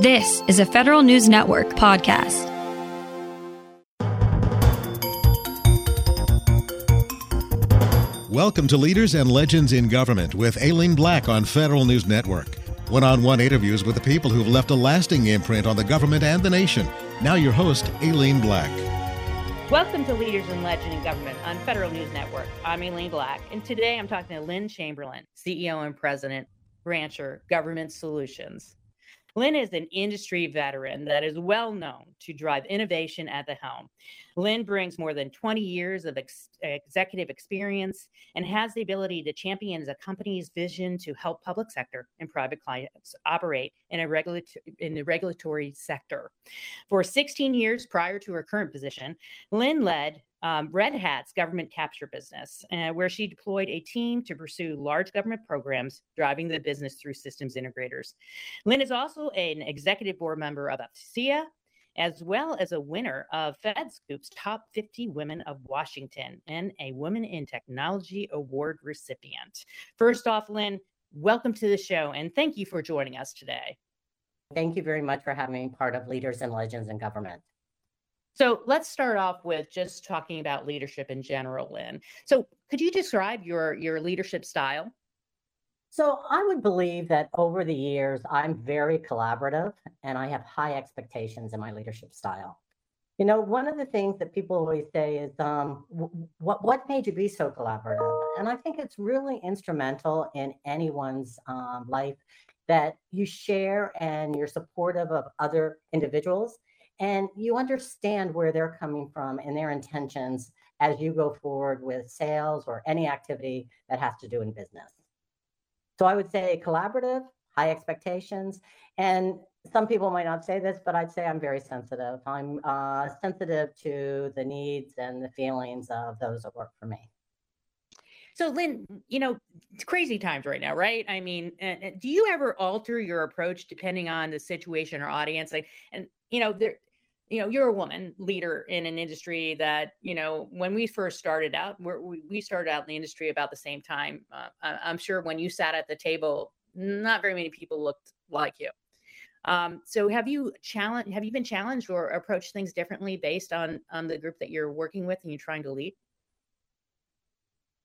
This is a Federal News Network podcast. Welcome to Leaders and Legends in Government with Aileen Black on Federal News Network. One on one interviews with the people who've left a lasting imprint on the government and the nation. Now, your host, Aileen Black. Welcome to Leaders and Legend in Government on Federal News Network. I'm Aileen Black, and today I'm talking to Lynne Chamberlain, CEO and President, Rancher Government Solutions. Lynne is an industry veteran that is well known to drive innovation at the helm. Lynne brings more than 20 years of ex- executive experience and has the ability to champion the company's vision to help public sector and private clients operate in a regulatory in the regulatory sector. For 16 years prior to her current position, Lynne led um, Red Hat's government capture business, uh, where she deployed a team to pursue large government programs, driving the business through systems integrators. Lynne is also an executive board member of AFCEA, as well as a winner of FedScoop's Top 50 Women of Washington and a Women in Technology Award recipient. First off, Lynne, welcome to the show and thank you for joining us today. Thank you very much for having me part of Leaders and Legends in Government. So let's start off with just talking about leadership in general, Lynne. So could you describe your your leadership style? So I would believe that over the years, I'm very collaborative and I have high expectations in my leadership style. You know, one of the things that people always say is, um, what what made you be so collaborative? And I think it's really instrumental in anyone's um, life that you share and you're supportive of other individuals and you understand where they're coming from and their intentions as you go forward with sales or any activity that has to do in business. So I would say collaborative, high expectations, and some people might not say this, but I'd say I'm very sensitive. I'm uh, sensitive to the needs and the feelings of those that work for me. So, Lynne, you know, it's crazy times right now, right? I mean, do you ever alter your approach depending on the situation or audience? Like, and you know, there, you know you're a woman leader in an industry that you know when we first started out we we started out in the industry about the same time uh, i'm sure when you sat at the table not very many people looked like you um, so have you challenged have you been challenged or approached things differently based on on the group that you're working with and you're trying to lead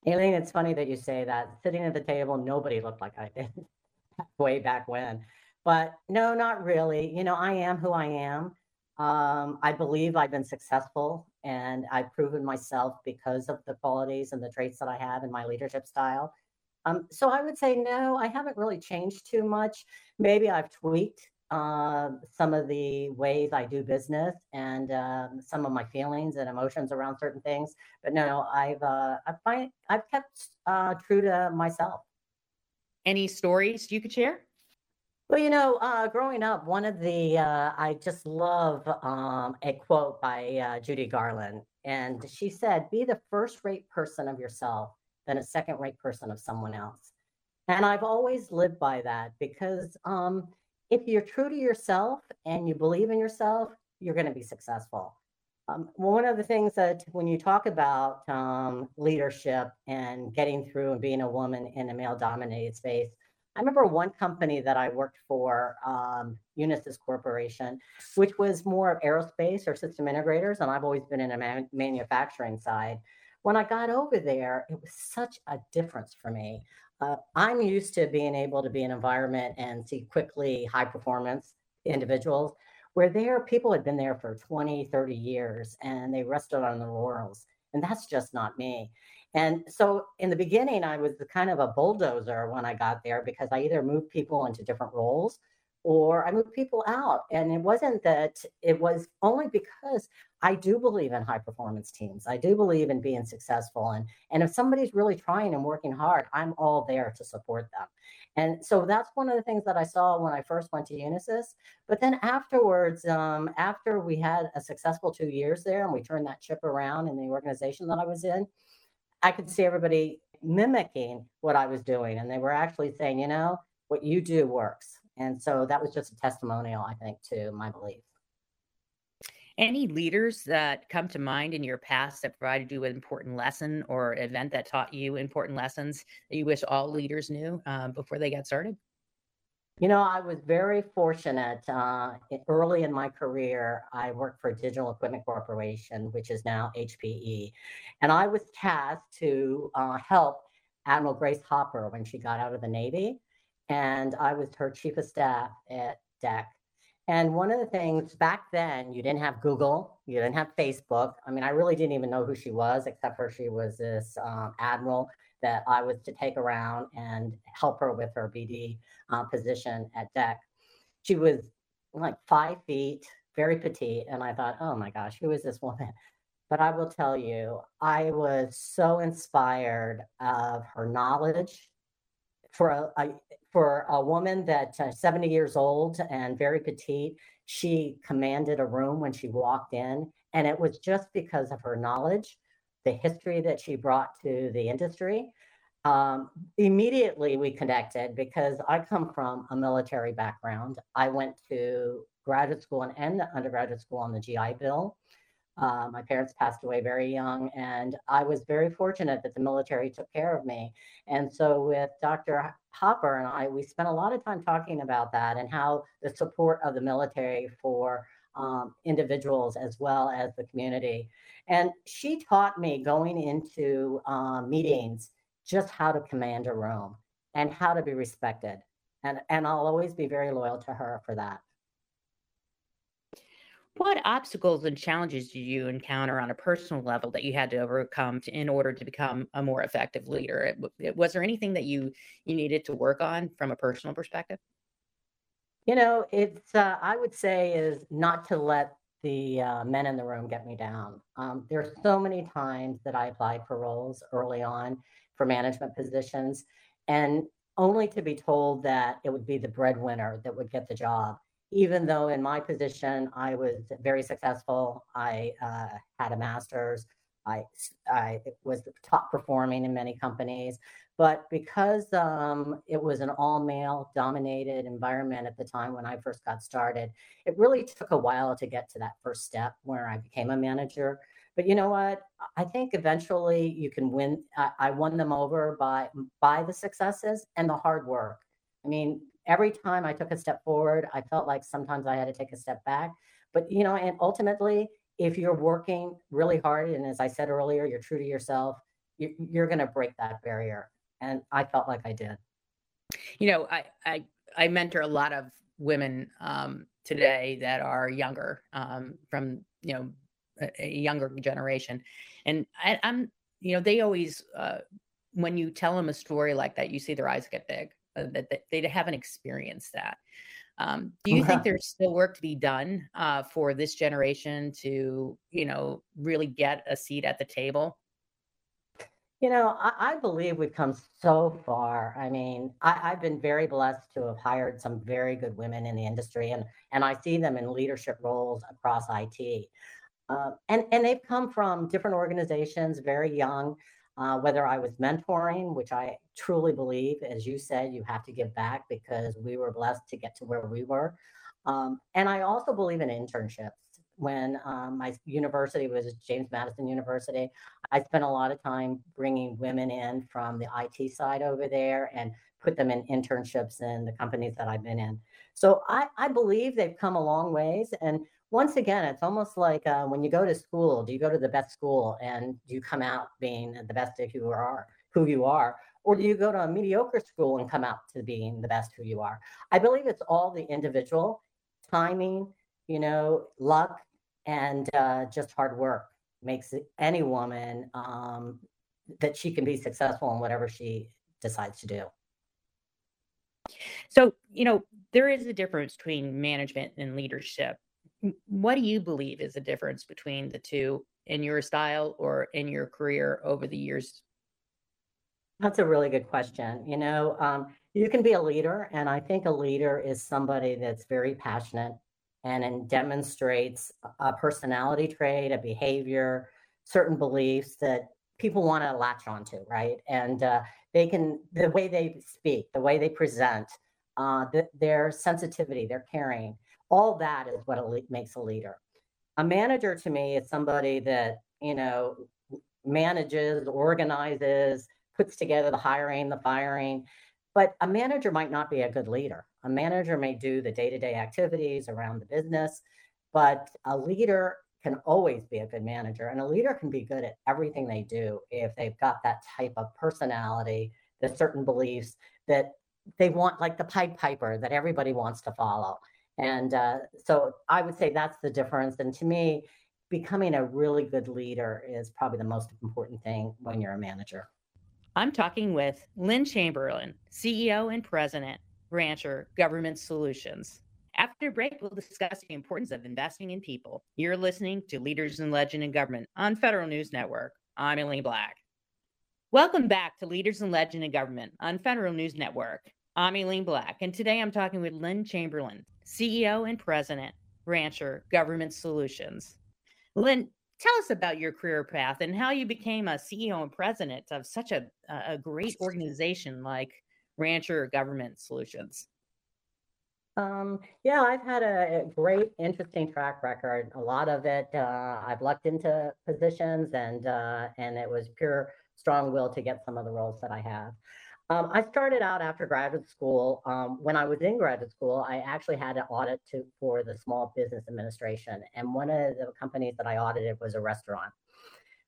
Aileen, it's funny that you say that. Sitting at the table, nobody looked like I did way back when. But no, not really. You know, I am who I am. Um, I believe I've been successful and I've proven myself because of the qualities and the traits that I have in my leadership style. Um, so I would say, no, I haven't really changed too much. Maybe I've tweaked uh, some of the ways I do business and um, some of my feelings and emotions around certain things. But no, I've uh, I find I've kept uh, true to myself. Any stories you could share? Well, you know, uh, growing up, one of the, uh, I just love um, a quote by uh, Judy Garland. And she said, Be the first rate person of yourself, then a second rate person of someone else. And I've always lived by that because um, if you're true to yourself and you believe in yourself, you're going to be successful. Um, one of the things that when you talk about um, leadership and getting through and being a woman in a male dominated space, I remember one company that I worked for, um, Unisys Corporation, which was more of aerospace or system integrators, and I've always been in a man- manufacturing side. When I got over there, it was such a difference for me. Uh, I'm used to being able to be in an environment and see quickly high performance individuals where there people had been there for 20 30 years and they rested on their laurels and that's just not me and so in the beginning, I was kind of a bulldozer when I got there because I either moved people into different roles or I moved people out. And it wasn't that it was only because I do believe in high performance teams. I do believe in being successful. And, and if somebody's really trying and working hard, I'm all there to support them. And so that's one of the things that I saw when I first went to Unisys. But then afterwards, um, after we had a successful two years there and we turned that chip around in the organization that I was in, I could see everybody mimicking what I was doing. And they were actually saying, you know, what you do works. And so that was just a testimonial, I think, to my belief. Any leaders that come to mind in your past that provided you an important lesson or event that taught you important lessons that you wish all leaders knew uh, before they got started? You know, I was very fortunate. Uh, early in my career, I worked for Digital Equipment Corporation, which is now HPE. And I was tasked to uh, help Admiral Grace Hopper when she got out of the Navy. And I was her chief of staff at DEC. And one of the things back then, you didn't have Google, you didn't have Facebook. I mean, I really didn't even know who she was, except for she was this um, admiral that I was to take around and help her with her BD uh, position at DEC. She was like five feet, very petite. And I thought, oh my gosh, who is this woman? But I will tell you, I was so inspired of her knowledge for a, a for a woman that uh, 70 years old and very petite. She commanded a room when she walked in, and it was just because of her knowledge the history that she brought to the industry. Um, immediately we connected because I come from a military background. I went to graduate school and, and undergraduate school on the GI Bill. Uh, my parents passed away very young, and I was very fortunate that the military took care of me. And so, with Dr. Hopper and I, we spent a lot of time talking about that and how the support of the military for um, individuals as well as the community. And she taught me going into uh, meetings just how to command a room and how to be respected. And, and I'll always be very loyal to her for that. What obstacles and challenges did you encounter on a personal level that you had to overcome to, in order to become a more effective leader? It, it, was there anything that you you needed to work on from a personal perspective? You know, it's uh, I would say is not to let the uh, men in the room get me down. Um, there's so many times that I applied for roles early on for management positions, and only to be told that it would be the breadwinner that would get the job. Even though in my position I was very successful, I uh, had a master's, I I was top performing in many companies. But because um, it was an all male dominated environment at the time when I first got started, it really took a while to get to that first step where I became a manager. But you know what? I think eventually you can win. I, I won them over by by the successes and the hard work. I mean, every time I took a step forward, I felt like sometimes I had to take a step back. But you know, and ultimately, if you're working really hard, and as I said earlier, you're true to yourself, you're, you're going to break that barrier and I felt like I did. You know, I I, I mentor a lot of women um, today that are younger, um, from you know a, a younger generation, and I, am you know they always uh, when you tell them a story like that, you see their eyes get big. Uh, that, that, they haven't experienced that. Um, do you think there's still work to be done uh, for this generation to, you know, really get a seat at the table? You know, I, I believe we've come so far. I mean, I, I've been very blessed to have hired some very good women in the industry, and and I see them in leadership roles across IT. Uh, and and they've come from different organizations, very young. Uh, whether I was mentoring, which I truly believe, as you said, you have to give back because we were blessed to get to where we were. Um, and I also believe in internships when um, my university was James Madison University. I spent a lot of time bringing women in from the IT side over there and put them in internships in the companies that I've been in. So I, I believe they've come a long ways. And once again, it's almost like uh, when you go to school, do you go to the best school and do you come out being the best of who you are, who you are? Or do you go to a mediocre school and come out to being the best who you are? I believe it's all the individual timing, you know, luck, and uh, just hard work makes any woman um, that she can be successful in whatever she decides to do. So, you know, there is a difference between management and leadership. What do you believe is the difference between the two in your style or in your career over the years? That's a really good question. You know, um, you can be a leader, and I think a leader is somebody that's very passionate and it demonstrates a personality trait, a behavior, certain beliefs that people want to latch onto, right? And uh, they can, the way they speak, the way they present, uh, the, their sensitivity, their caring, all that is what a, makes a leader. A manager to me is somebody that, you know, manages, organizes, puts together the hiring, the firing. But a manager might not be a good leader. A manager may do the day to day activities around the business, but a leader can always be a good manager. And a leader can be good at everything they do if they've got that type of personality, the certain beliefs that they want, like the Pied Piper that everybody wants to follow. And uh, so I would say that's the difference. And to me, becoming a really good leader is probably the most important thing when you're a manager. I'm talking with Lynne Chamberlain, CEO and President, Rancher Government Solutions. After break, we'll discuss the importance of investing in people. You're listening to Leaders in Legend in Government on Federal News Network. I'm Aileen Black. Welcome back to Leaders in Legend in Government on Federal News Network. I'm Aileen Black, and today I'm talking with Lynne Chamberlain, CEO and President, Rancher Government Solutions. Lynne, tell us about your career path and how you became a CEO and President of such a, a great organization like Rancher Government Solutions. Um, yeah, I've had a, great, interesting track record. A lot of it, uh, I've lucked into positions, and uh, and it was pure strong will to get some of the roles that I have. Um, I started out after graduate school. Um, when I was in graduate school, I actually had an audit to, for the Small Business Administration, and one of the companies that I audited was a restaurant.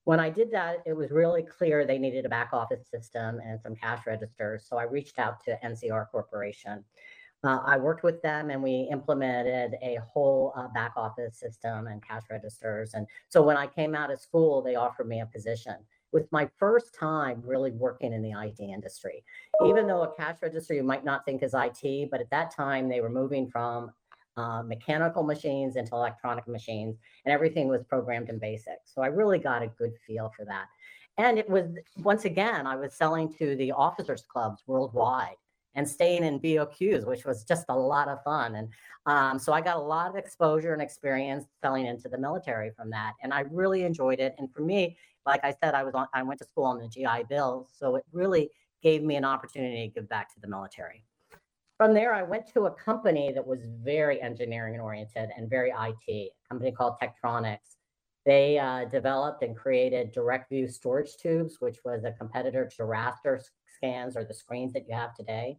When I did that, it was really clear they needed a back office system and some cash registers. So I reached out to NCR Corporation uh, I worked with them and we implemented a whole uh, back office system and cash registers. And so when I came out of school, they offered me a position. It was my first time really working in the IT industry. Even though a cash register you might not think is IT, but at that time they were moving from uh, mechanical machines into electronic machines, and everything was programmed in BASIC. So I really got a good feel for that. And it was, once again, I was selling to the officers' clubs worldwide and staying in BOQs, which was just a lot of fun. And um, so I got a lot of exposure and experience selling into the military from that, and I really enjoyed it. And for me, like I said, I was on, I went to school on the GI Bill, so it really gave me an opportunity to give back to the military. From there, I went to a company that was very engineering oriented and very IT, a company called Tektronix. They uh, developed and created direct view storage tubes, which was a competitor to raster scans or the screens that you have today.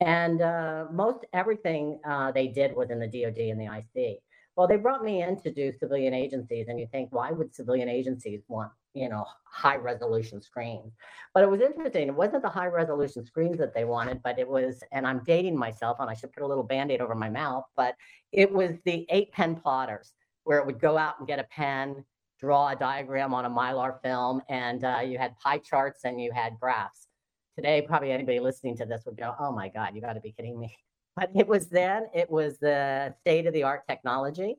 And uh, most everything uh, they did was in the DoD and the IC. Well, they brought me in to do civilian agencies, and you think, why would civilian agencies want, you know, high resolution screens? But it was interesting. It wasn't the high resolution screens that they wanted, but it was, and I'm dating myself, and I should put a little band aid over my mouth, but it was the eight pen plotters where it would go out and get a pen, draw a diagram on a mylar film, and uh, you had pie charts and you had graphs today probably anybody listening to this would go oh my god you got to be kidding me but it was then it was the state of the art technology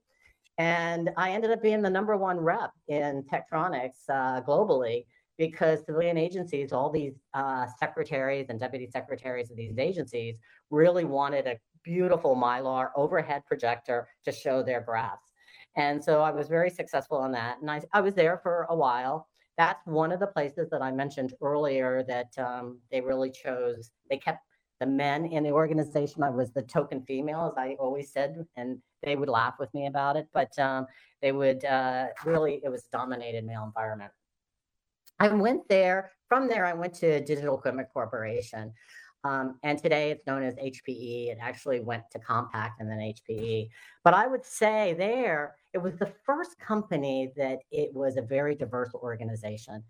and i ended up being the number one rep in Tektronix uh, globally because civilian agencies all these uh, secretaries and deputy secretaries of these agencies really wanted a beautiful mylar overhead projector to show their graphs and so i was very successful on that and I, I was there for a while that's one of the places that I mentioned earlier that um, they really chose. They kept the men in the organization. I was the token female, as I always said, and they would laugh with me about it. But um, they would uh, really, it was dominated male environment. I went there. From there, I went to Digital Equipment Corporation. Um, and today it's known as HPE. It actually went to Compaq and then HPE. But I would say there, it was the first company that it was a very diverse organization.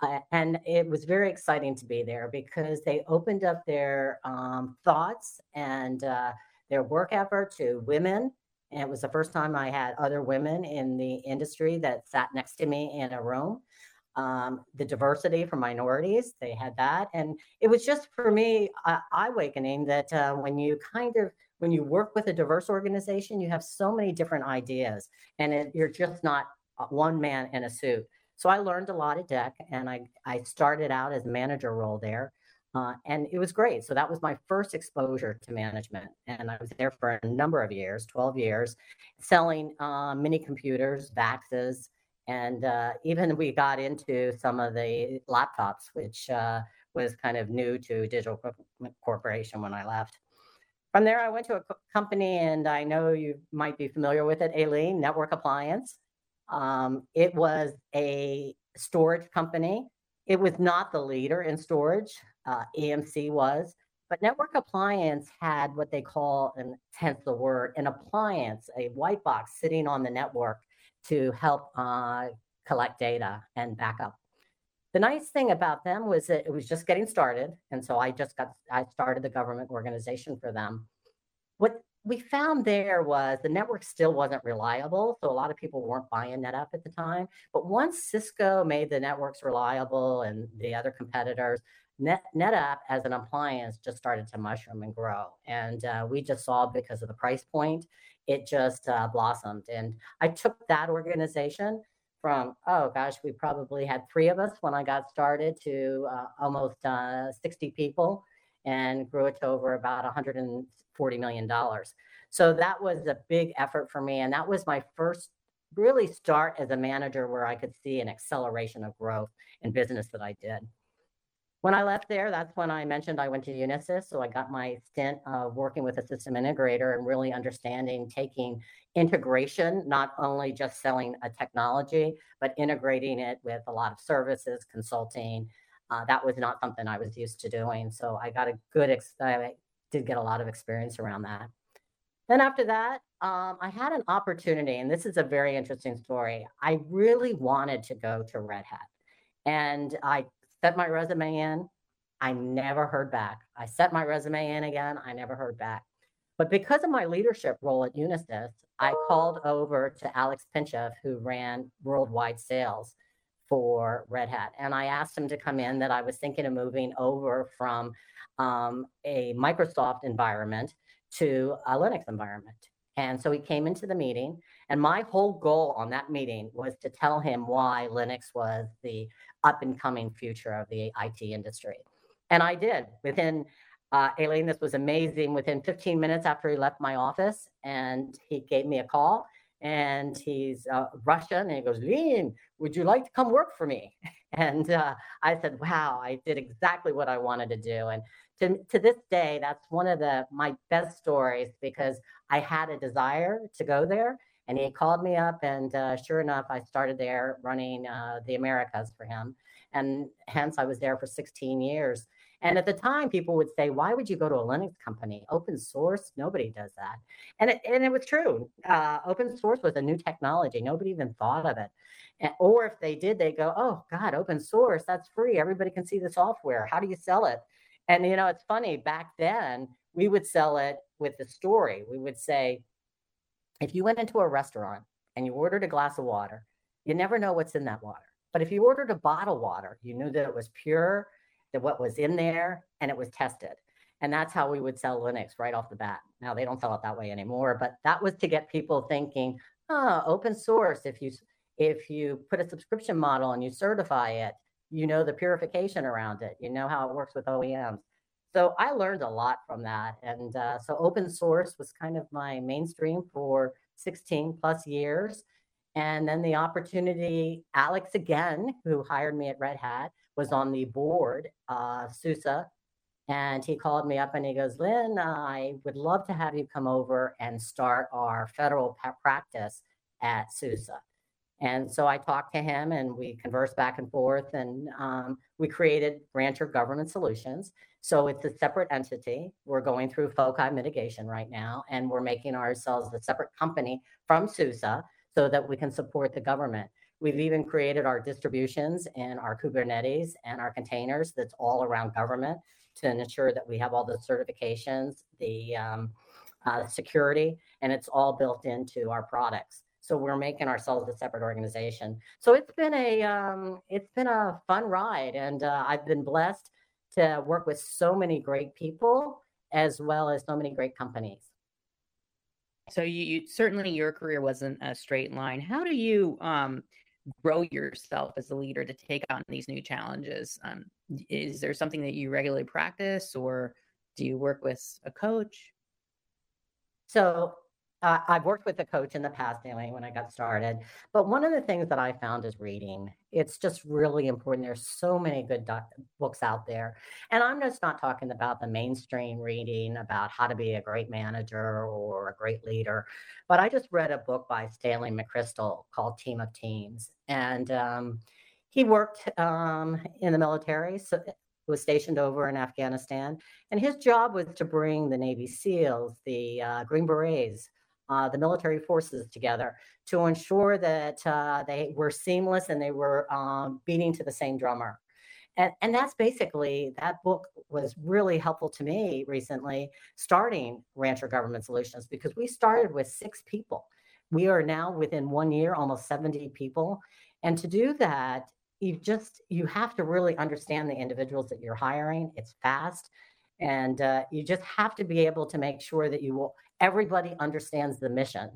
Uh, and it was very exciting to be there because they opened up their um, thoughts and uh, their work effort to women. And it was the first time I had other women in the industry that sat next to me in a room um, the diversity for minorities. They had that, and it was just for me uh, eye awakening that uh, when you kind of when you work with a diverse organization, you have so many different ideas, and it, you're just not one man in a suit. So I learned a lot at DEC, and I I started out as manager role there. Uh, and it was great. So that was my first exposure to management. And I was there for a number of years, 12 years, selling uh, mini computers, VAXes, and uh, even we got into some of the laptops, which uh, was kind of new to Digital Corporation when I left. From there, I went to a company, and I know you might be familiar with it, Aileen Network Appliance. Um, it was a storage company. It was not the leader in storage. Uh, EMC was, But Network Appliance had what they call, and hence the word, an appliance, a white box sitting on the network to help uh, collect data and backup. The nice thing about them was that it was just getting started. And so I just got, I started the government organization for them. What we found there was the network still wasn't reliable. So a lot of people weren't buying NetApp at the time. But once Cisco made the networks reliable and the other competitors, Net, NetApp as an appliance just started to mushroom and grow. And uh, we just saw because of the price point, it just uh, blossomed. And I took that organization from, oh gosh, we probably had three of us when I got started to uh, almost uh, 60 people and grew it to over about 140 million dollars. So that was a big effort for me, and that was my first really start as a manager where I could see an acceleration of growth in business that I did. When I left there, that's when I mentioned I went to Unisys. So I got my stint of working with a system integrator and really understanding taking integration, not only just selling a technology, but integrating it with a lot of services, consulting, uh, that was not something I was used to doing. So I got a good, ex- I did get a lot of experience around that. Then after that, um, I had an opportunity, and this is a very interesting story. I really wanted to go to Red Hat, and I set my resume in. I never heard back. I set my resume in again. I never heard back. But because of my leadership role at Unisys, I called over to Alex Pinchev, who ran worldwide sales for Red Hat. And I asked him to come in that I was thinking of moving over from um, a Microsoft environment to a Linux environment. And so he came into the meeting, and my whole goal on that meeting was to tell him why Linux was the up and coming future of the IT industry. And I did. Within, uh, Aileen, this was amazing. Within 15 minutes after he left my office, and he gave me a call and he's uh, Russian. And he goes, Lean, would you like to come work for me? And uh, I said, wow, I did exactly what I wanted to do. And to, to this day, that's one of the my best stories because I had a desire to go there. And he called me up, and uh, sure enough, I started there running uh, the Americas for him. And hence, I was there for 16 years. And at the time, people would say, why would you go to a Linux company? Open source, nobody does that. And it, and it was true. Uh, open source was a new technology. Nobody even thought of it. And, or if they did, they go, oh, God, open source, that's free. Everybody can see the software. How do you sell it? And, you know, it's funny, back then, we would sell it with the story. We would say, if you went into a restaurant and you ordered a glass of water, you never know what's in that water. But if you ordered a bottled water, you knew that it was pure that what was in there and it was tested. And that's how we would sell Linux right off the bat. Now they don't sell it that way anymore, but that was to get people thinking, oh, open source. If you if you put a subscription model and you certify it, you know the purification around it. You know how it works with OEMs. So I learned a lot from that. And uh, so open source was kind of my mainstream for 16 plus years. And then the opportunity, Alex again, who hired me at Red Hat, was on the board, uh, SUSE, and he called me up and he goes, Lynne, I would love to have you come over and start our federal practice at SUSE. And so I talked to him and we conversed back and forth and um, we created Rancher Government Solutions. So it's a separate entity. We're going through FOCI mitigation right now and we're making ourselves a separate company from SUSE so that we can support the government. We've even created our distributions and our Kubernetes and our containers that's all around government to ensure that we have all the certifications, the um, uh, security, and it's all built into our products. So we're making ourselves a separate organization. So it's been a um, it's been a fun ride, and uh, I've been blessed to work with so many great people as well as so many great companies. So you, you certainly your career wasn't a straight line. How do you um, grow yourself as a leader to take on these new challenges? Um, is there something that you regularly practice, or do you work with a coach? So uh, I've worked with a coach in the past, anyway, when I got started. But one of the things that I found is reading. It's just really important. There's so many good doc- books out there. And I'm just not talking about the mainstream reading about how to be a great manager or a great leader. But I just read a book by Stanley McChrystal called Team of Teams. And um, he worked um, in the military. So who was stationed over in Afghanistan. And his job was to bring the Navy SEALs, the uh, Green Berets, uh, the military forces together to ensure that uh, they were seamless and they were um, beating to the same drummer. And, and that's basically that book was really helpful to me recently starting rancher government solutions because we started with six people. We are now within one year almost 70 people. And to do that you just you have to really understand the individuals that you're hiring. It's fast. And uh, you just have to be able to make sure that you will everybody understands the mission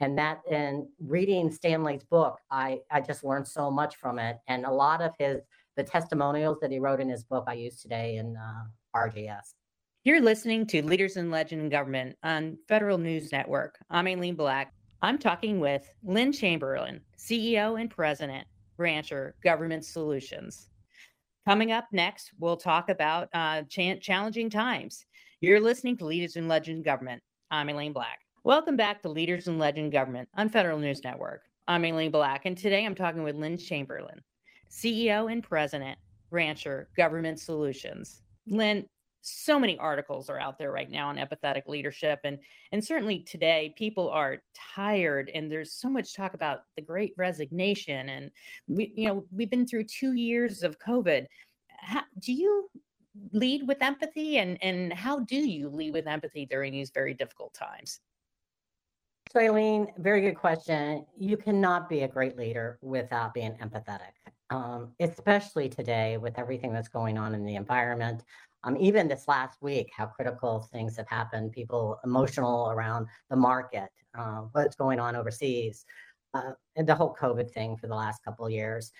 and that in reading stanley's book i i just learned so much from it and a lot of his the testimonials that he wrote in his book i use today in uh, rgs you're listening to leaders in legend and government on federal news network i'm aileen black i'm talking with lynne chamberlain ceo and president Rancher Government Solutions. Coming up next, we'll talk about uh, ch- challenging times. You're listening to Leaders in Legend and Government. I'm Aileen Black. Welcome back to Leaders in Legend Government on Federal News Network. I'm Aileen Black, and today I'm talking with Lynne Chamberlain, CEO and President, Rancher Government Solutions. Lynne, so many articles are out there right now on empathetic leadership and and certainly today people are tired and there's so much talk about the great resignation and we you know we've been through 2 years of covid how, do you lead with empathy and and how do you lead with empathy during these very difficult times? So Aileen, very good question. You cannot be a great leader without being empathetic, um, especially today with everything that's going on in the environment. Um, even this last week, how critical things have happened, people emotional around the market, uh, what's going on overseas, uh, the whole COVID thing for the last couple of years.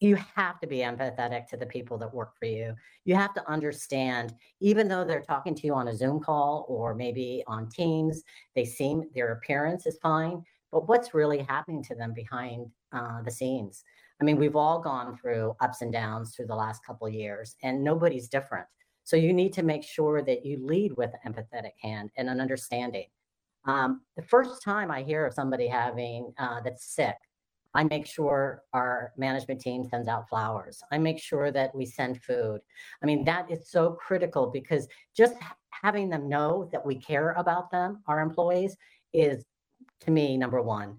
You have to be empathetic to the people that work for you. You have to understand, even though they're talking to you on a Zoom call or maybe on Teams, they seem their appearance is fine, but what's really happening to them behind uh, the scenes? I mean, we've all gone through ups and downs through the last couple of years, and nobody's different. So you need to make sure that you lead with an empathetic hand and an understanding. Um, the first time I hear of somebody having uh, that's sick, I make sure our management team sends out flowers. I make sure that we send food. I mean, that is so critical because just having them know that we care about them, our employees, is to me number one.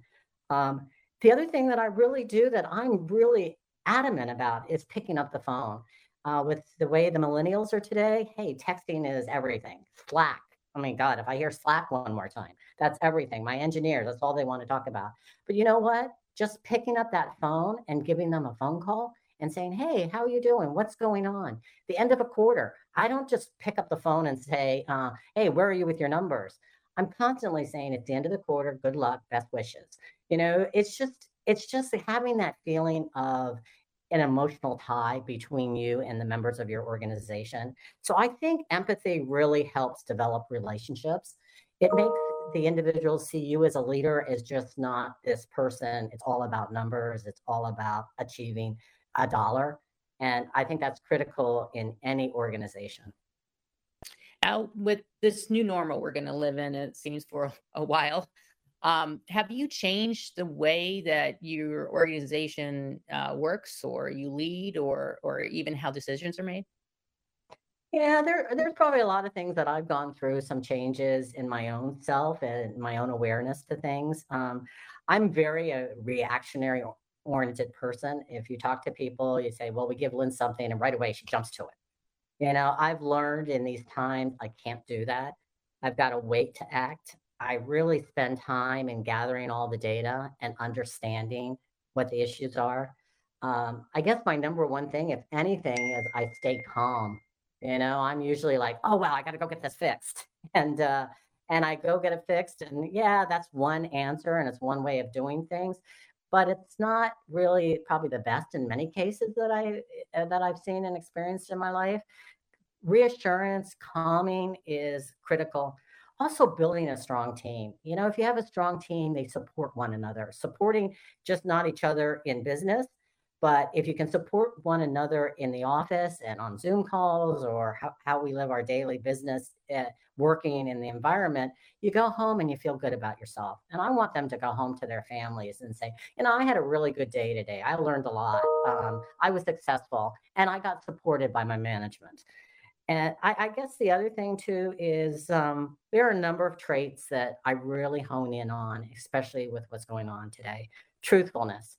Um, the other thing that I really do that I'm really adamant about is picking up the phone uh, with the way the millennials are today, hey, texting is everything. Slack. Oh my God, if I hear Slack one more time, that's everything. My engineers, that's all they want to talk about. But you know what? Just picking up that phone and giving them a phone call and saying, hey, how are you doing? What's going on? The end of a quarter, I don't just pick up the phone and say, uh, hey, where are you with your numbers? I'm constantly saying at the end of the quarter, good luck, best wishes. You know, it's just, it's just having that feeling of an emotional tie between you and the members of your organization. So I think empathy really helps develop relationships. It makes the individuals see you as a leader as just not this person. It's all about numbers, it's all about achieving a dollar. And I think that's critical in any organization. Now, with this new normal we're going to live in, it seems for a while, um, have you changed the way that your organization uh, works, or you lead, or or even how decisions are made? Yeah, there there's probably a lot of things that I've gone through, some changes in my own self and my own awareness to things. Um, I'm very a reactionary oriented person. If you talk to people, you say, "Well, we give Lynne something," and right away she jumps to it. You know, I've learned in these times I can't do that. I've got to wait to act. I really spend time in gathering all the data and understanding what the issues are. Um, I guess my number one thing, if anything, is I stay calm. You know, I'm usually like, oh well, I got to go get this fixed, and uh, and I go get it fixed, and yeah, that's one answer, and it's one way of doing things, but it's not really probably the best in many cases that I uh, that I've seen and experienced in my life. Reassurance, calming is critical also building a strong team. You know, if you have a strong team, they support one another, supporting just not each other in business, But if you can support one another in the office and on Zoom calls or how, how we live our daily business uh, working in the environment, you go home and you feel good about yourself. And I want them to go home to their families and say, you know, I had a really good day today. I learned a lot. Um, I was successful and I got supported by my management. And I, I guess the other thing too is um, there are a number of traits that I really hone in on, especially with what's going on today. Truthfulness.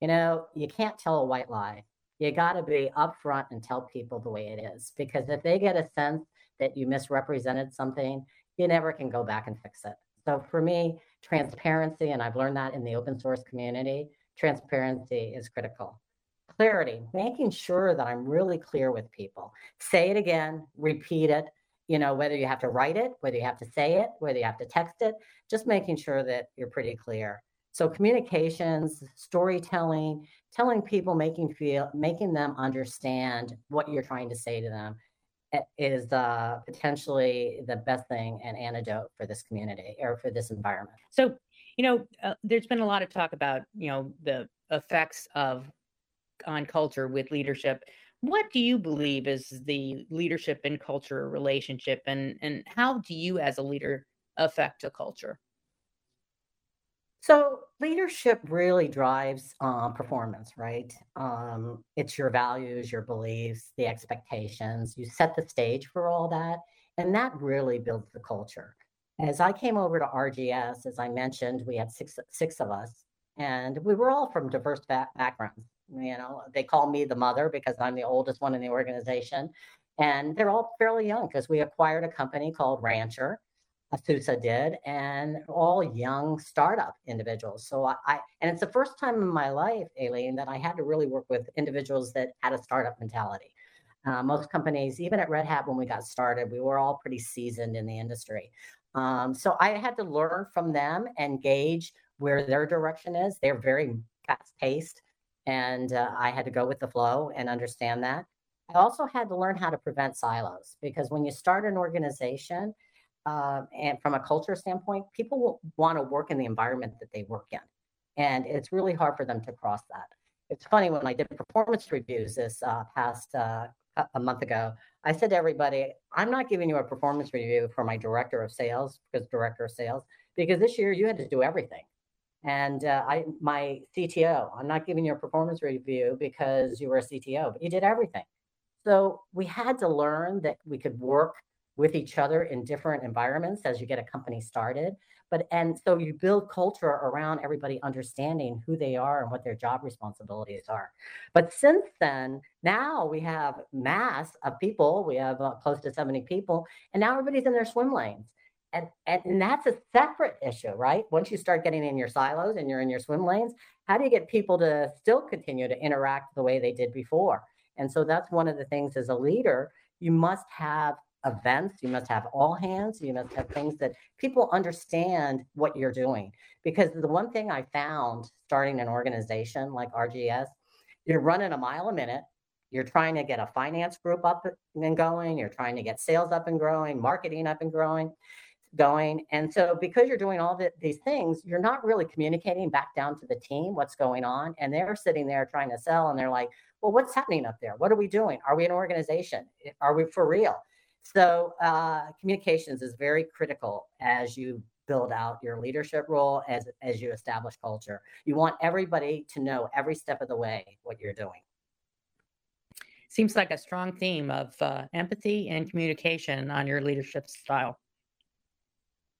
You know, you can't tell a white lie. You got to be upfront and tell people the way it is because if they get a sense that you misrepresented something, you never can go back and fix it. So for me, transparency, and I've learned that in the open source community, transparency is critical. Clarity, making sure that I'm really clear with people. Say it again, repeat it, you know, whether you have to write it, whether you have to say it, whether you have to text it, just making sure that you're pretty clear. So communications, storytelling, telling people, making feel, making them understand what you're trying to say to them eh, is uh, potentially the best thing and antidote for this community or for this environment. So, you know, uh, there's been a lot of talk about, you know, the effects of on culture with leadership. What do you believe is the leadership and culture relationship, and and how do you, as a leader, affect a culture? So leadership really drives uh, performance, right? Um, it's your values, your beliefs, the expectations. You set the stage for all that, and that really builds the culture. As I came over to RGS, as I mentioned, we had six six of us, and we were all from diverse ba- backgrounds. You know, they call me the mother because I'm the oldest one in the organization, and they're all fairly young because we acquired a company called Rancher Azusa did, and all young startup individuals. So I, I, and it's the first time in my life, Aileen, that I had to really work with individuals that had a startup mentality. Uh, most companies, even at Red Hat when we got started, we were all pretty seasoned in the industry. Um, so I had to learn from them and gauge where their direction is. They're very fast paced, and uh, I had to go with the flow and understand that. I also had to learn how to prevent silos because when you start an organization, uh, and from a culture standpoint, people will want to work in the environment that they work in. And it's really hard for them to cross that. It's funny when I did performance reviews this uh, past uh, a month ago, I said to everybody, I'm not giving you a performance review for my director of sales because director of sales, because this year you had to do everything. And uh, I, my CTO, I'm not giving you a performance review because you were a CTO, but you did everything. So we had to learn that we could work with each other in different environments as you get a company started. But and so you build culture around everybody understanding who they are and what their job responsibilities are. But since then now we have mass of people. We have uh, close to 70 people and now everybody's in their swim lanes and, and and that's a separate issue right once you start getting in your silos and you're in your swim lanes how do you get people to still continue to interact the way they did before and so that's one of the things as a leader you must have events, you must have all hands, you must have things that people understand what you're doing. Because the one thing I found starting an organization like RGS, you're running a mile a minute. You're trying to get a finance group up and going. You're trying to get sales up and growing, marketing up and growing, going. And so, because you're doing all the, these things, you're not really communicating back down to the team what's going on. And they're sitting there trying to sell, and they're like, "Well, what's happening up there? What are we doing? Are we an organization? Are we for real?" So uh, communications is very critical as you build out your leadership role as as you establish culture. You want everybody to know every step of the way what you're doing. Seems like a strong theme of uh, empathy and communication on your leadership style.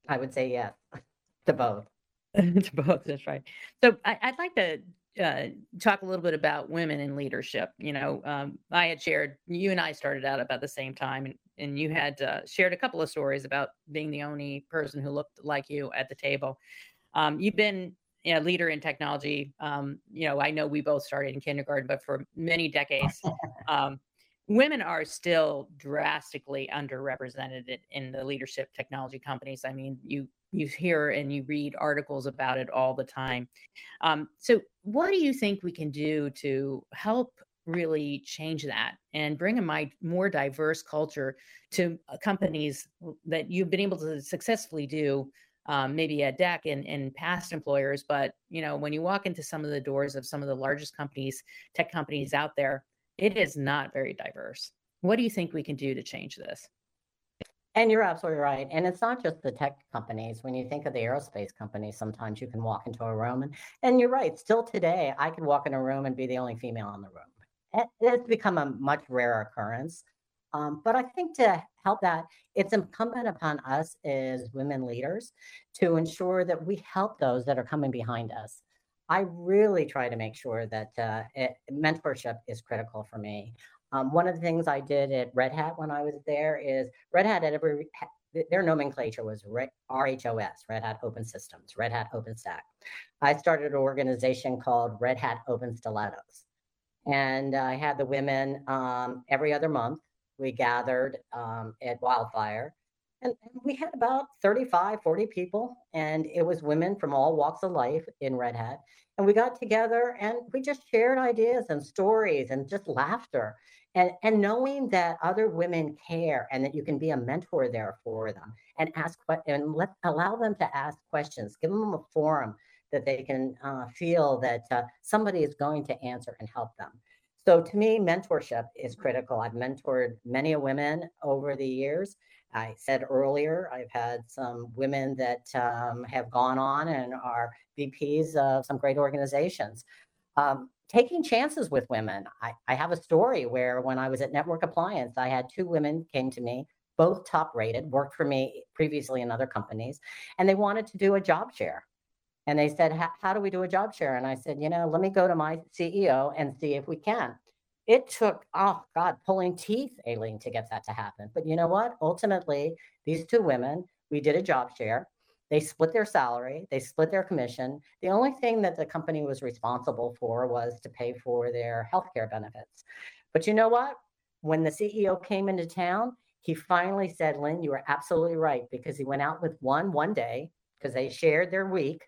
I would say yes to both. to both, that's right. So I, would like to uh, talk a little bit about women in leadership. You know, um, I had shared, you and I started out about the same time, and, and you had uh, shared a couple of stories about being the only person who looked like you at the table. Um, you've been a leader in technology. Um, you know, I know we both started in kindergarten, but for many decades, um, women are still drastically underrepresented in the leadership technology companies. I mean, you you hear and you read articles about it all the time. Um, so, what do you think we can do to help really change that and bring a more diverse culture to uh, companies that you've been able to successfully do um, maybe a deck in, in past employers. But, you know, when you walk into some of the doors of some of the largest companies, tech companies out there, it is not very diverse. What do you think we can do to change this? And you're absolutely right. And it's not just the tech companies. When you think of the aerospace companies, sometimes you can walk into a room and, and you're right. Still today, I can walk in a room and be the only female in the room. It's become a much rarer occurrence. Um, but I think to help that, it's incumbent upon us as women leaders to ensure that we help those that are coming behind us. I really try to make sure that uh, it, mentorship is critical for me. Um, one of the things I did at Red Hat when I was there is Red Hat at every their nomenclature was RHOS, Red Hat Open Systems, Red Hat OpenStack. I started an organization called Red Hat Open Stilettos. And I had the women um, every other month. We gathered um, at Wildfire and, we had about 35, 40 people. And it was women from all walks of life in Red Hat. And we got together and we just shared ideas and stories and just laughter and and knowing that other women care and that you can be a mentor there for them and ask and let allow them to ask questions give them a forum that they can uh, feel that uh, somebody is going to answer and help them so to me mentorship is critical i've mentored many women over the years i said earlier i've had some women that um, have gone on and are vps of some great organizations um, taking chances with women. I, I have a story where when I was at Network Appliance, I had two women came to me, both top rated, worked for me previously in other companies, and they wanted to do a job share. And they said, How do we do a job share? And I said, You know, let me go to my CEO and see if we can. It took, oh God, pulling teeth, Aileen, to get that to happen. But you know what? Ultimately, these two women, we did a job share. They split their salary, they split their commission. The only thing that the company was responsible for was to pay for their health care benefits. But you know what? When the CEO came into town, he finally said, Lynne, you are absolutely right, because he went out with one one day, because they shared their week.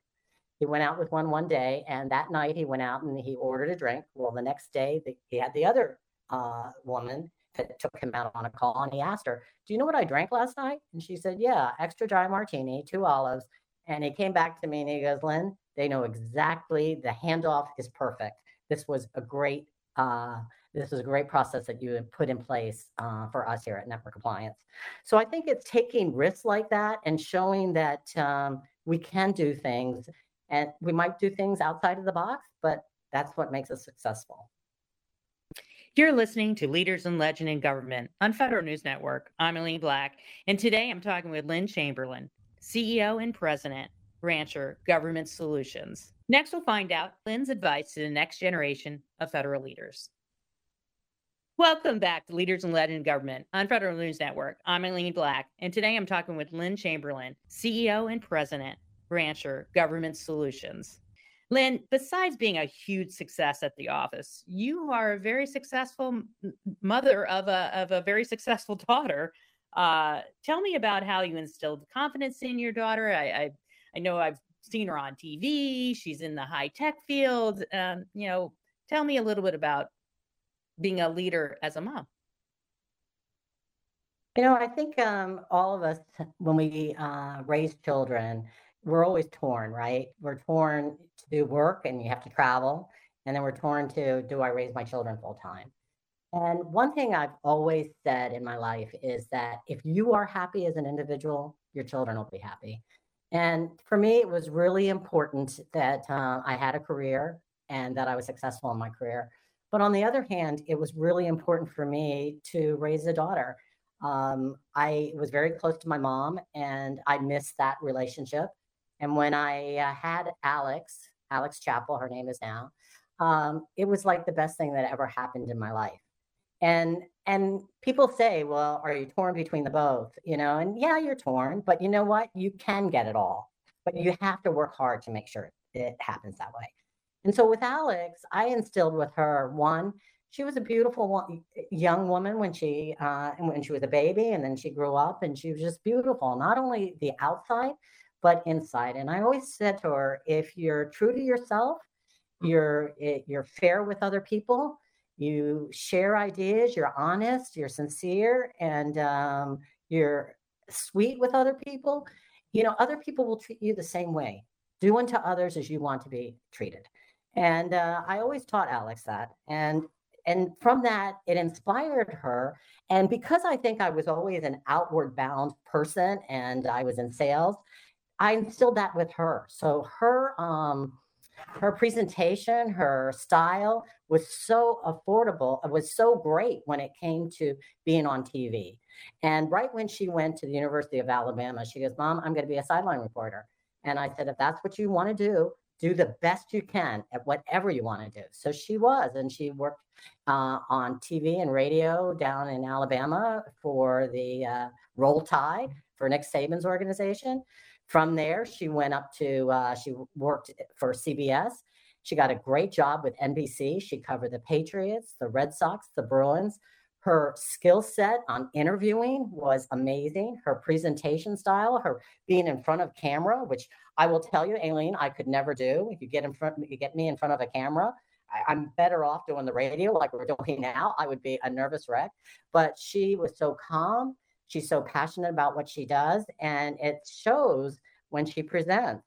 He went out with one one day, and that night he went out and he ordered a drink. Well, the next day the, he had the other uh, woman that took him out on a call and he asked her, Do you know what I drank last night? And she said, Yeah, extra dry martini, two olives. And he came back to me and he goes, Lynne, they know exactly the handoff is perfect. This was a great uh, this is a great process that you have put in place uh, for us here at Network Appliance. So I think it's taking risks like that and showing that um, we can do things and we might do things outside of the box, but that's what makes us successful. You're listening to Leaders in Legend in Government on Federal News Network. I'm Aileen Black, and today I'm talking with Lynne Chamberlain, CEO and President, Rancher Government Solutions. Next, we'll find out Lynne's advice to the next generation of federal leaders. Welcome back to Leaders in Legend in Government on Federal News Network. I'm Aileen Black, and today I'm talking with Lynne Chamberlain, CEO and President, Rancher Government Solutions. Lynne, besides being a huge success at the office, you are a very successful mother of a of a very successful daughter. Uh, tell me about how you instilled confidence in your daughter. I, I, I know I've seen her on TV. She's in the high tech field. Um, you know, tell me a little bit about being a leader as a mom. You know, I think um, all of us, when we uh, raise children, we're always torn, right? We're torn to do work and you have to travel. And then we're torn to do I raise my children full time? And one thing I've always said in my life is that if you are happy as an individual, your children will be happy. And for me, it was really important that uh, I had a career and that I was successful in my career. But on the other hand, it was really important for me to raise a daughter. Um, I was very close to my mom and I missed that relationship. And when I uh, had Alex, Alex Chappell, her name is now, um, it was like the best thing that ever happened in my life. And and people say, well, are you torn between the both? You know, and yeah, you're torn, but you know what? You can get it all, but you have to work hard to make sure it happens that way. And so with Alex, I instilled with her one, she was a beautiful young woman when she uh, when she was a baby, and then she grew up, and she was just beautiful. Not only the outside, but inside. And I always said to her, if you're true to yourself, you're eh, you're fair with other people, you share ideas, you're honest, you're sincere, and um, you're sweet with other people. you know, other people will treat you the same way. Do unto others as you want to be treated. And uh, I always taught Alex that. And and from that, it inspired her. And because I think I was always an outward bound person and I was in sales, I instilled that with her. So her um, her presentation, her style was so affordable. It was so great when it came to being on TV. And right when she went to the University of Alabama, she goes, Mom, I'm going to be a sideline reporter. And I said, if that's what you want to do, do the best you can at whatever you want to do. So she was, and she worked uh, on TV and radio down in Alabama for the uh, Roll Tide for Nick Saban's organization. From there, she went up to, uh, she worked for CBS. She got a great job with NBC. She covered the Patriots, the Red Sox, the Bruins. Her skill set on interviewing was amazing. Her presentation style, her being in front of camera, which I will tell you, Aileen, I could never do. If you get in front, you get me in front of a camera, I, am better off doing the radio like we're doing now. I would be a nervous wreck. But she was so calm. She's so passionate about what she does, and it shows when she presents.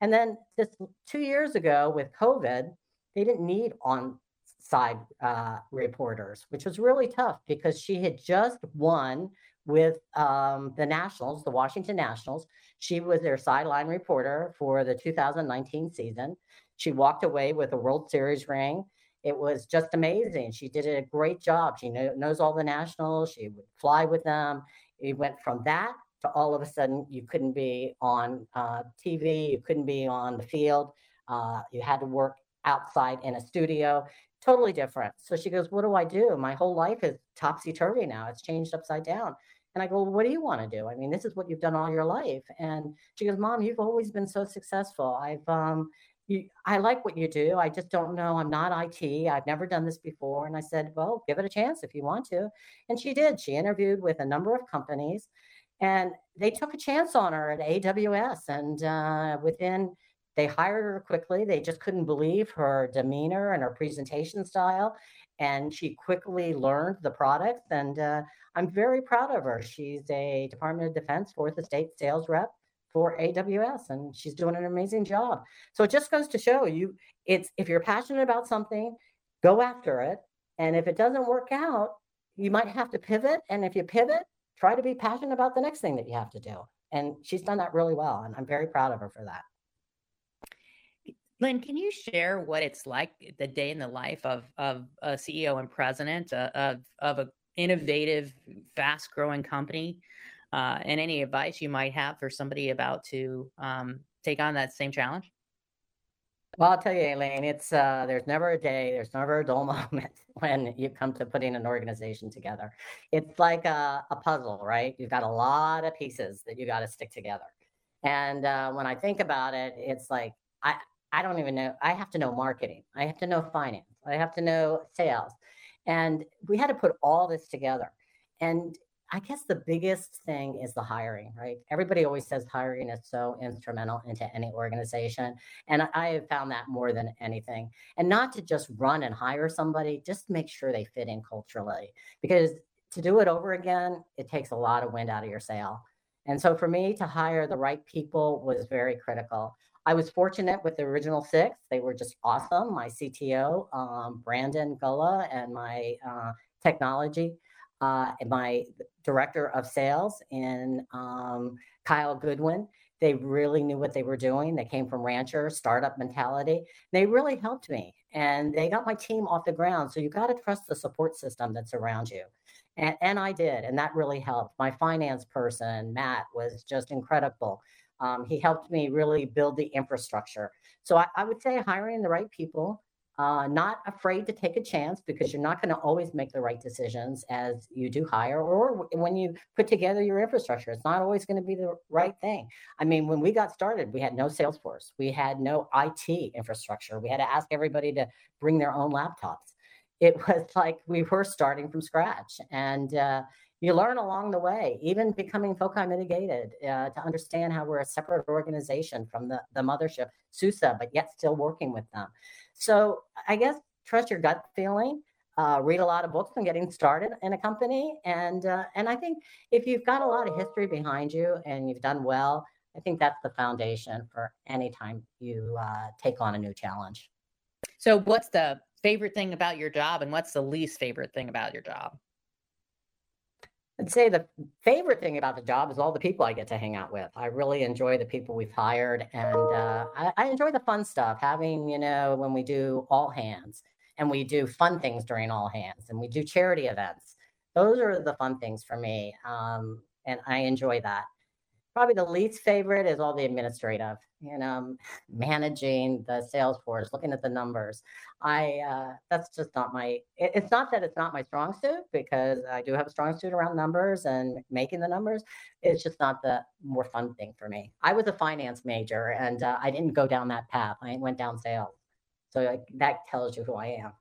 And then just two years ago with COVID, they didn't need on side uh, reporters, which was really tough because she had just won with um, the Nationals, the Washington Nationals. She was their sideline reporter for the 2019 season. She walked away with a World Series ring. It was just amazing. She did a great job. She know, knows all the Nationals. She would fly with them. It went from that to all of a sudden you couldn't be on uh, TV, you couldn't be on the field. Uh, you had to work outside in a studio totally different. So she goes, What do I do? My whole life is topsy turvy now. It's changed upside down. And I go, well, What do you want to do? I mean, this is what you've done all your life. And she goes, Mom, you've always been so successful. I've, um, you, I like what you do. I just don't know. I'm not IT. I've never done this before. And I said, Well, give it a chance if you want to. And she did. She interviewed with a number of companies and they took a chance on her at AWS. And uh, within they hired her quickly. They just couldn't believe her demeanor and her presentation style. And she quickly learned the products. And uh, I'm very proud of her. She's a Department of Defense fourth estate sales rep for AWS, and she's doing an amazing job. So it just goes to show you it's if you're passionate about something, go after it. And if it doesn't work out, you might have to pivot. And if you pivot, try to be passionate about the next thing that you have to do. And she's done that really well. And I'm very proud of her for that. Lynne, can you share what it's like the day in the life of of a CEO and president uh, of of an innovative, fast growing company, uh, and any advice you might have for somebody about to um, take on that same challenge? Well, I'll tell you, Aileen, it's uh, there's never a day, there's never a dull moment when you come to putting an organization together. It's like a, a puzzle, right? You've got a lot of pieces that you got to stick together. And uh, when I think about it, it's like I, I don't even know. I have to know marketing. I have to know finance. I have to know sales. And we had to put all this together. And I guess the biggest thing is the hiring, right? Everybody always says hiring is so instrumental into any organization. And I have found that more than anything. And not to just run and hire somebody, just make sure they fit in culturally. Because to do it over again, it takes a lot of wind out of your sail. And so for me to hire the right people was very critical. I was fortunate with the original six. They were just awesome. My CTO, um, Brandon Gulla, and my uh, technology, uh, my director of sales, and um, Kyle Goodwin. They really knew what they were doing. They came from rancher startup mentality. They really helped me, and they got my team off the ground. So you got to trust the support system that's around you. And, and I did, and that really helped. My finance person, Matt, was just incredible. Um, he helped me really build the infrastructure. So I, I would say hiring the right people, uh, not afraid to take a chance because you're not going to always make the right decisions as you do hire or when you put together your infrastructure. It's not always going to be the right thing. I mean, when we got started, we had no Salesforce, we had no IT infrastructure. We had to ask everybody to bring their own laptops. It was like we were starting from scratch. And uh, you learn along the way, even becoming FOCI mitigated uh, to understand how we're a separate organization from the, the mothership, SUSE, but yet still working with them. So I guess trust your gut feeling. Uh, read a lot of books on getting started in a company, and uh, and I think if you've got a lot of history behind you and you've done well, I think that's the foundation for any time you uh, take on a new challenge. So, what's the favorite thing about your job, and what's the least favorite thing about your job? I'd say the favorite thing about the job is all the people I get to hang out with. I really enjoy the people we've hired, and uh, I, I, enjoy the fun stuff. Having you know when we do all hands, and we do fun things during all hands, and we do charity events. Those are the fun things for me, um, and I enjoy that probably the least favorite is all the administrative you know managing the sales force looking at the numbers. I uh, that's just not my it, it's not that it's not my strong suit because i do have a strong suit around numbers and making the numbers. It's just not the more fun thing for me. I was a finance major and uh, i didn't go down that path. I went down sales. So like, that tells you who i am.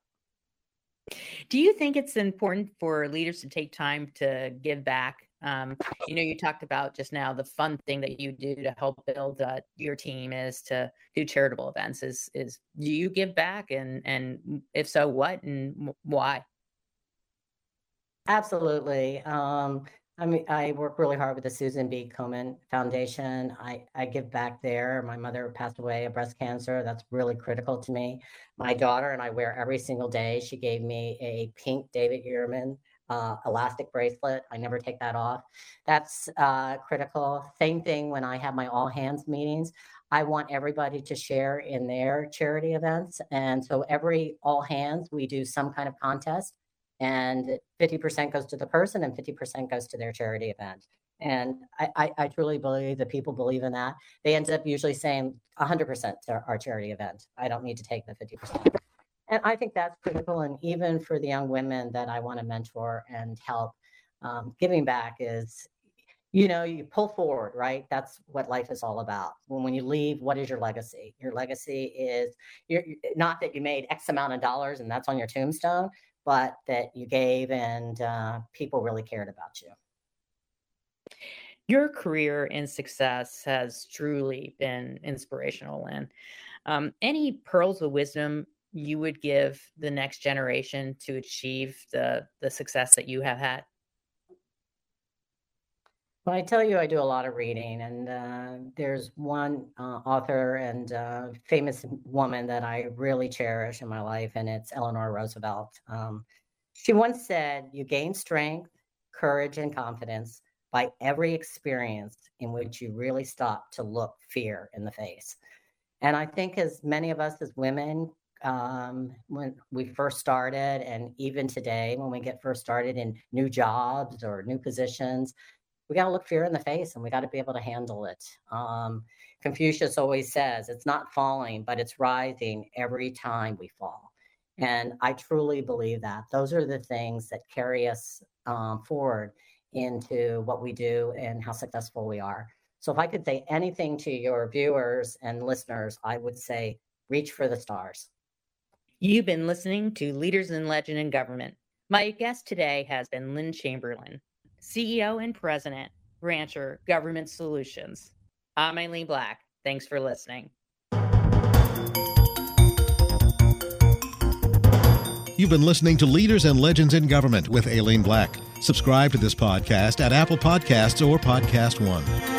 Do you think it's important for leaders to take time to give back um, you know, you talked about just now the fun thing that you do to help build uh, your team is to do charitable events. Is is do you give back, and and if so, what and why? Absolutely. Um, I mean, I work really hard with the Susan B. Komen Foundation. I, I give back there. My mother passed away of breast cancer. That's really critical to me. My daughter and I wear every single day. She gave me a pink David Yurman uh, elastic bracelet. I never take that off. That's uh, critical. Same thing when I have my all hands meetings. I want everybody to share in their charity events. And so every all hands, we do some kind of contest, and 50% goes to the person and 50% goes to their charity event. And I, I, I truly believe that people believe in that. They end up usually saying 100% to our charity event. I don't need to take the 50% and I think that's critical. And even for the young women that I want to mentor and help, um, giving back is, you know, you pull forward, right? That's what life is all about. When, when you leave, what is your legacy? Your legacy is you're, not that you made X amount of dollars and that's on your tombstone, but that you gave and uh, people really cared about you. Your career and success has truly been inspirational, and Um, any pearls of wisdom you would give the next generation to achieve the the success that you have had? Well, I tell you, I do a lot of reading, and uh, there's one uh, author and uh, famous woman that I really cherish in my life, and it's Eleanor Roosevelt. Um, she once said, You gain strength, courage, and confidence by every experience in which you really stop to look fear in the face. And I think, as many of us as women um, when we first started, and even today when we get first started in new jobs or new positions, we got to look fear in the face and we got to be able to handle it. Um, Confucius always says it's not falling, but it's rising every time we fall. And I truly believe that. Those are the things that carry us um, forward into what we do and how successful we are. So, if I could say anything to your viewers and listeners, I would say reach for the stars. You've been listening to Leaders in Legend and Government. My guest today has been Lynne Chamberlain, CEO and President, Rancher Government Solutions. I'm Aileen Black. Thanks for listening. You've been listening to Leaders and Legends in Government with Aileen Black. Subscribe to this podcast at Apple Podcasts or Podcast One.